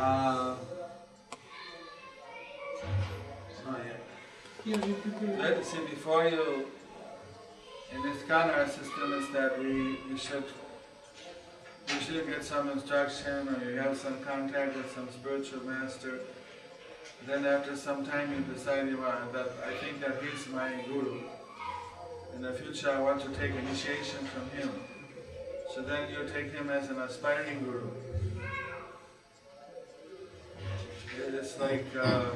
Uh, you see, before you, in this our system is that we, we should, we should get some instruction or you have some contact with some spiritual master. Then after some time you decide you are, that I think that he's my guru. In the future I want to take initiation from him. So then you take him as an aspiring guru. It's like, uh,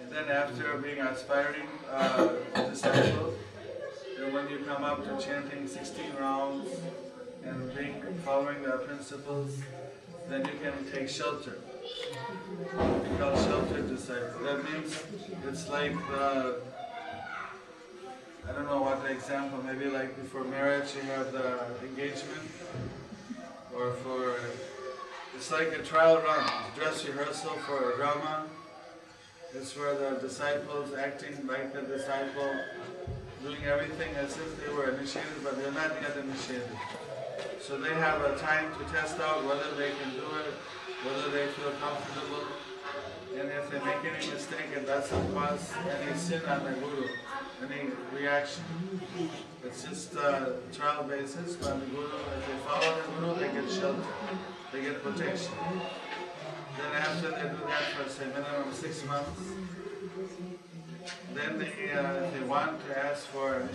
and then after being aspiring uh, disciple, then when you come up to chanting 16 rounds and being following the principles, then you can take shelter. We call shelter disciple. That means it's like the, I don't know what the example, maybe like before marriage you have the engagement, or for, it's like a trial run, dress rehearsal for a drama. It's where the disciples acting like the disciple, doing everything as if they were initiated, but they're not yet initiated. So they have a time to test out whether they can do it, whether they feel comfortable, and if they make any mistake, it doesn't cause any sin on the guru, any reaction. It's just a trial basis, but the guru, if they follow the guru, they get shelter, they get protection. Then after they do that for say minimum six months, then they, uh, they want to ask for,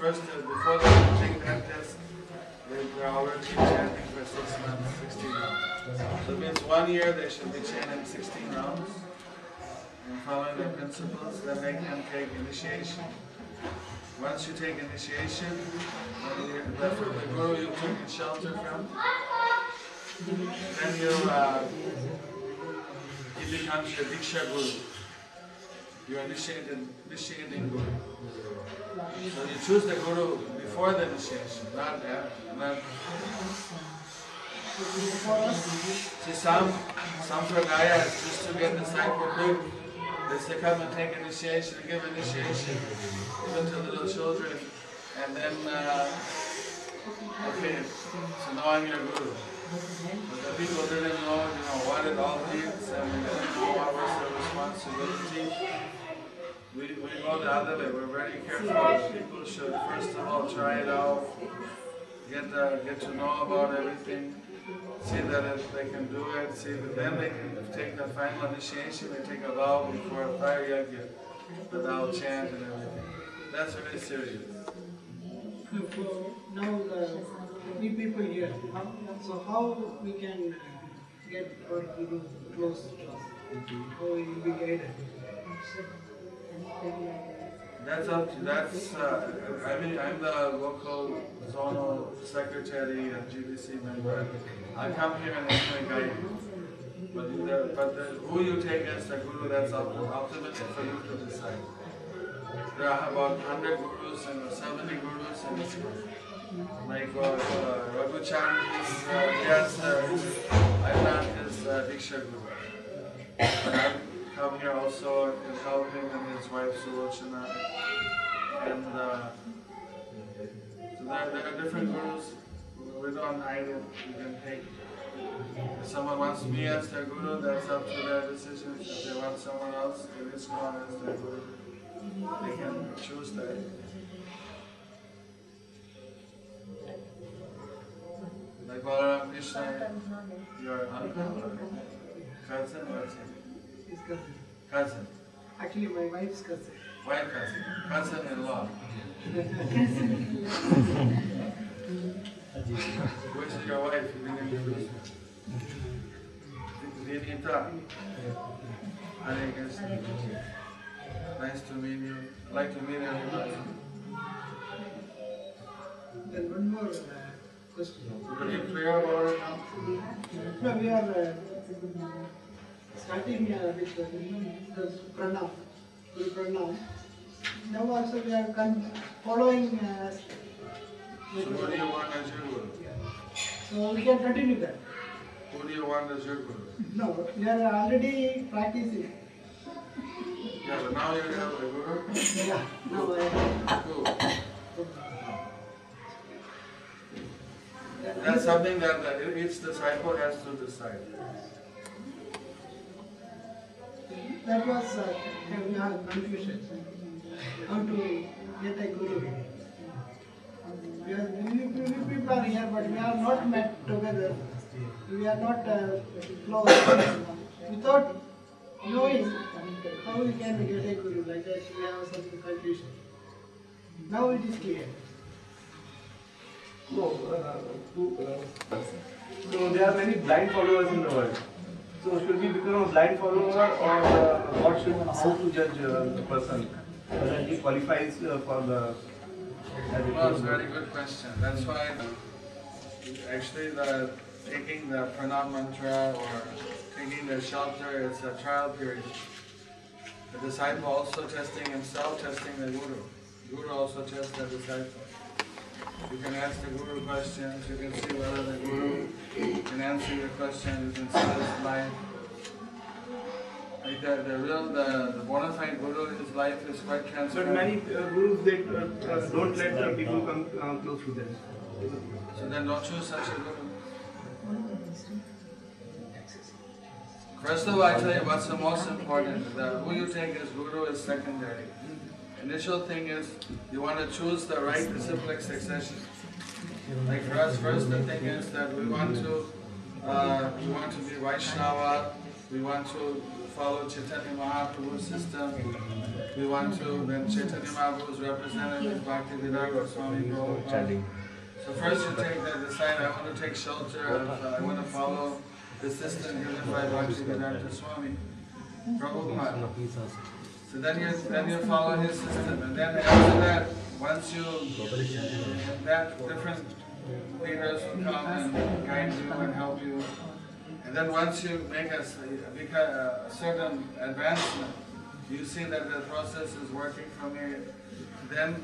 first, uh, before they take that test, they- they're already chanting for six months, sixteen rounds. So it means one year they should be chanting sixteen rounds and following the principles, they can take initiation. Once you take initiation, then you, the, from the guru you took in shelter from, then you, uh, he becomes your Diksha Guru. You're initiated, initiating Guru. So you choose the Guru before the initiation, not after, not. See, some, sampradaya is just to get disciple quick. They say, come and take initiation, give initiation, even to little children, and then, uh, okay, so now I'm your Guru. But the people didn't know, you know, what it all means, and we didn't know what was their responsibility. We, we go the other way, we're very careful. People should first of all try it out, get, uh, get to know about everything, see that if they can do it, see that then they can take the final initiation, they take a vow before a fire yajna, that they'll chant and everything. That's very serious. So now the three people here, how, so how we can get our guru close to us? How we will be guided? That's up to, that's, uh, I mean, I'm the local zonal secretary and GBC member. I come here and actually guide you. But the, but the, who you take as the guru, that's up to, ultimately for you to decide. There are about hundred gurus and seventy gurus in this group. Like, uh, Raghu Chand is, uh, he has, uh, I learned his, uh, Diksha guru. Come here also and help him and his wife Sulochana. And uh, so there, there are different gurus. We don't hide it. You can take. If someone wants me as their guru, that's up to their decision. If they want someone else, it is called as their guru. They can choose that. Like Balaram Krishna, your uncle or cousin or His cousin. cousin, Actually, my wife's cousin. wife cousin, cousin-in-law. Which is your wife? Didn't introduce me. Vinita. Nice to meet you. Like to meet everybody. Then one more uh, question. Are you clear about it now? No, we are uh, starting uh, with uh, the pranam, Guru pranam. Now also we are following. Uh, So who do you want as your guru? so we can continue that. Who do you want as your guru? No, we are already practicing. Yeah, but now you have a guru? Yeah, now I. Who? That's something that the- each disciple has to decide. That was uh, we have confusion. How to get a guru. Are many, people are here, but we are not met together. We are not uh, close. Without knowing how we can get a guru, like that we have some confusion. Now it is clear. No, uh, uh, so there are many blind followers in the world. So should we become a blind follower or uh, what should, how to judge uh, the person? Whether he qualifies uh, for the. Well, it's a very good question. That's why actually the taking the pranam mantra or taking the shelter is a trial period. The disciple also testing himself, testing the guru. Guru also tests the disciple. You can ask the guru questions, you can see whether the guru can answer your questions, you can see life. Like the, the real, the, the bona fide guru, his life is quite But transparent. many uh, gurus they uh, uh, don't let uh, people come uh, close to them. So then don't choose such a guru. First of all, I tell you what's the most important. The, who you take as guru is secondary. Initial thing is you want to choose the right disciplic succession. Like for us, first the thing is that we want to uh, we want to be Vaishnava. We want to follow Chaitanya Mahaprabhu's system. We want to then Chaitanya Mahaprabhu is represented with Bhakti Vedanta Goswami Prabhupada. So first you take the decide I want to take shelter of uh, I want to follow the system given by Bhakti Vedanta Swami Prabhupada. So then you then you follow his system and then after that once you that different leaders will come and guide you and help you. And then once you make a, a a certain advancement, you see that the process is working for me, then,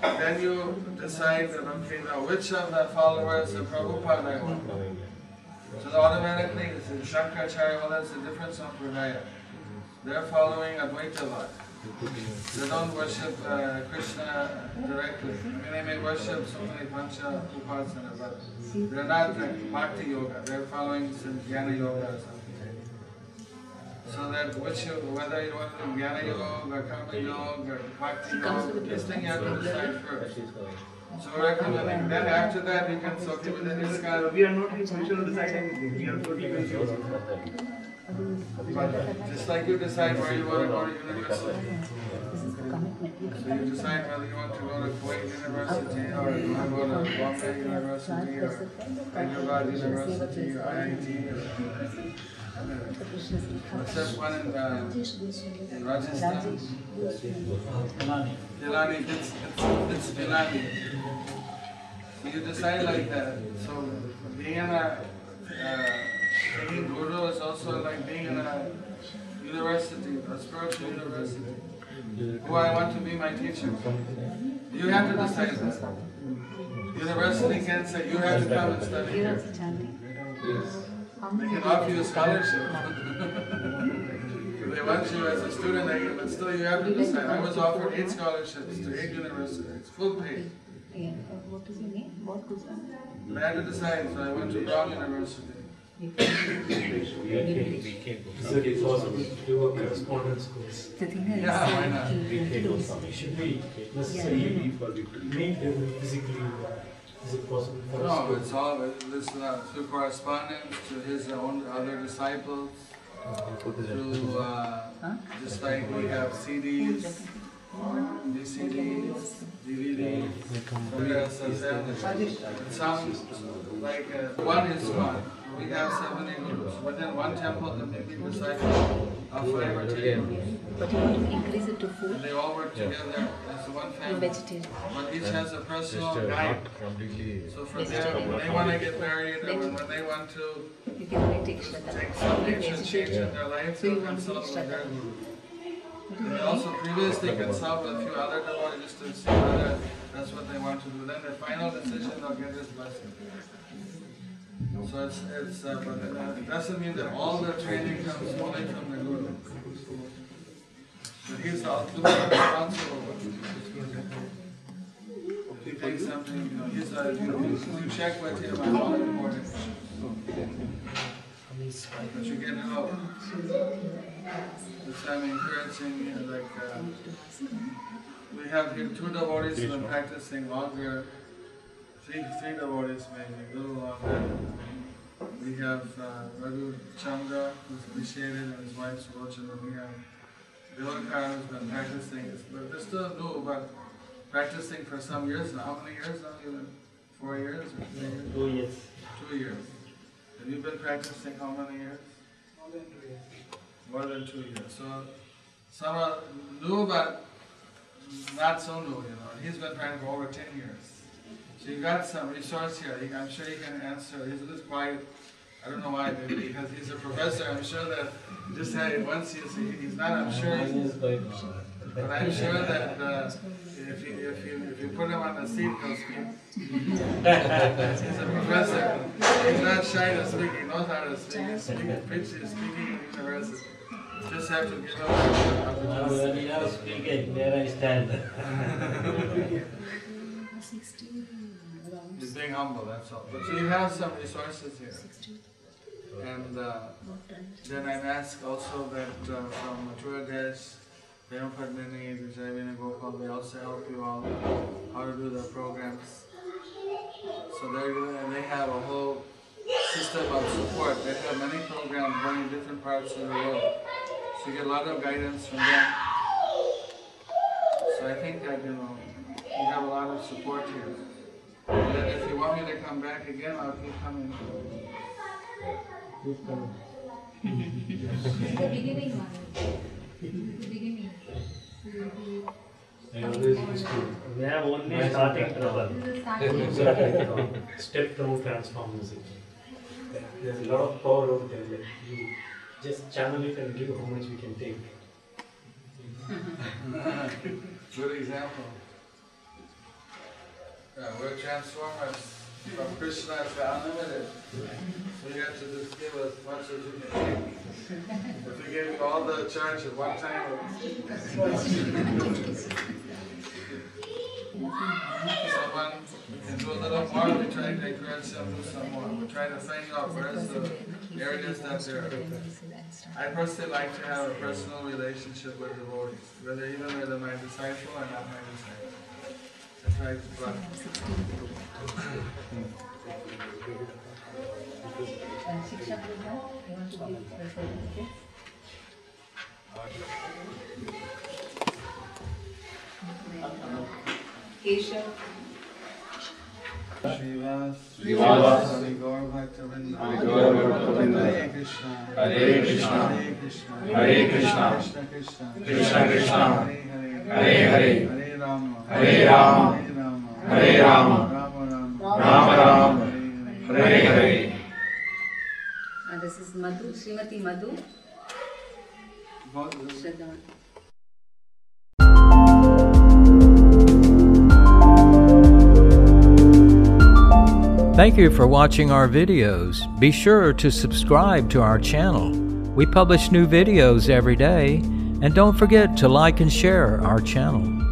then you decide that, okay, now which of the followers of Prabhupada I want. So automatically, it's Shankaracharya, well, that's a different sampradaya. They're following Advaita Vada. They don't worship uh, Krishna directly. I mean, they may worship so many pancha upasana, but they're not like bhakti yoga. They're following some jnana yoga or something. So that which you, whether you want to do jnana yoga, or karma yoga, or bhakti yoga, this thing you have to decide first. So we're recommending. Then after that, you can so okay, within this Uh, kind we are not in position to decide anything. We are totally confused. Just like you decide where you want to go to university. So you decide whether you want to go to Kuwait University or you want to go to Bombay University or Hyderabad University or IIT that one in, uh, in Rajasthan? Kalani. Pilani, it's, it's, it's Pilani. So you decide like that. So being in a, uh, being guru is also like being in a university, a spiritual university. Who I want to be my teacher. You have to decide that. University can say you have to come and study You're here. also chanting. They can offer you a scholarship. They want you as a student, they can, but still you have to decide. I was offered eight scholarships to eight universities, full paid. What is your name? What was that? But I had to decide, so I went to Brown University. Is it possible to do a correspondence course? The thing is, Yeah, why not? It should be necessary for to meet them physically. Is it possible for No, it's all, this, uh, through correspondence to his own other disciples, through, uh, just like we have CDs, VCDs, DVDs. Some, like, uh, one is one. We have seventy gurus. Within one temple, there may be disciples of five or ten. but you want to increase it to And they all work together as one family. vegetarian. But each has a personal Just guide. not. So for them, when they want to get married or when when they want to You can only take Shraddha. take some Only action change in their life, So you they'll want to be consult with their guru. They also previously consult with a few other devotees just to see whether that's what they want to do. Then the final decision, they'll get his blessing. So it's, it's, uh, but uh, doesn't mean that all the training comes only from the guru. But he's ultimate responsible he takes something, you know, he's, uh, you, you check with him on all important. But you get help. Which I'm encouraging, you know, like, uh, we have here two devotees who been practicing longer, three, three devotees maybe, a little longer. We have uh, Raghu Chandra, who's initiated, and his wife Sulochana. We have Dilakar, who's been practicing, but they're still new, but practicing for some years now. How many years now? You've four years or three years? Two years. Two years. And you've been practicing how many years? More than two years. More than two years. So some are new, but not so new, you know. He's been trying for over ten years. So you got some resource here. I'm sure he can answer. He's a little quiet. I don't know why, maybe because he's a professor. I'm sure that just had it once. He's, he's not. I'm sure. He's, is but I'm sure that uh, if you if you if you put him on the seat, he'll speak. He's a professor. He's not shy to speak. He knows how to speak. He's speaking, preaching, speaking in university. Just have to give him the Now opportunity. when speaking, where I stand. He's being humble, that's all. But you have some resources here. And uh, then I'm asked also that uh, from Mathura Dash, Prema Padmini, Vijayavina Gopal, they also help you all how to do the programs. So they they have a whole system of support. They have many programs in different parts of the world. So you get a lot of guidance from them. So I think that, you know, you have a lot of support here. And then if you want me to come back again, I'll keep coming. The beginning one. The beginning. I always used to. We have only starting trouble. This is starting. Step down transform music. There's a lot of power out there. Like you just channel it and give how much we can take. Good example. Yeah, we're transformers from Krishna to unlimited. So you have to just give as much as you can take. If you all the charge at one time, someone can do a little more, we try to encourage them to do some more. We try to find out where's the areas that they're I personally like to have a personal relationship with the Lord, whether even whether my disciple or not my disciple. I try to, but And Shiksha Pooja, you want to give the certificate? Keshav, Srivas, Srivas, This is Madhu, Srimati Madhu, Shraddha. Thank you for watching our videos. Be sure to subscribe to our channel. We publish new videos every day, and don't forget to like and share our channel.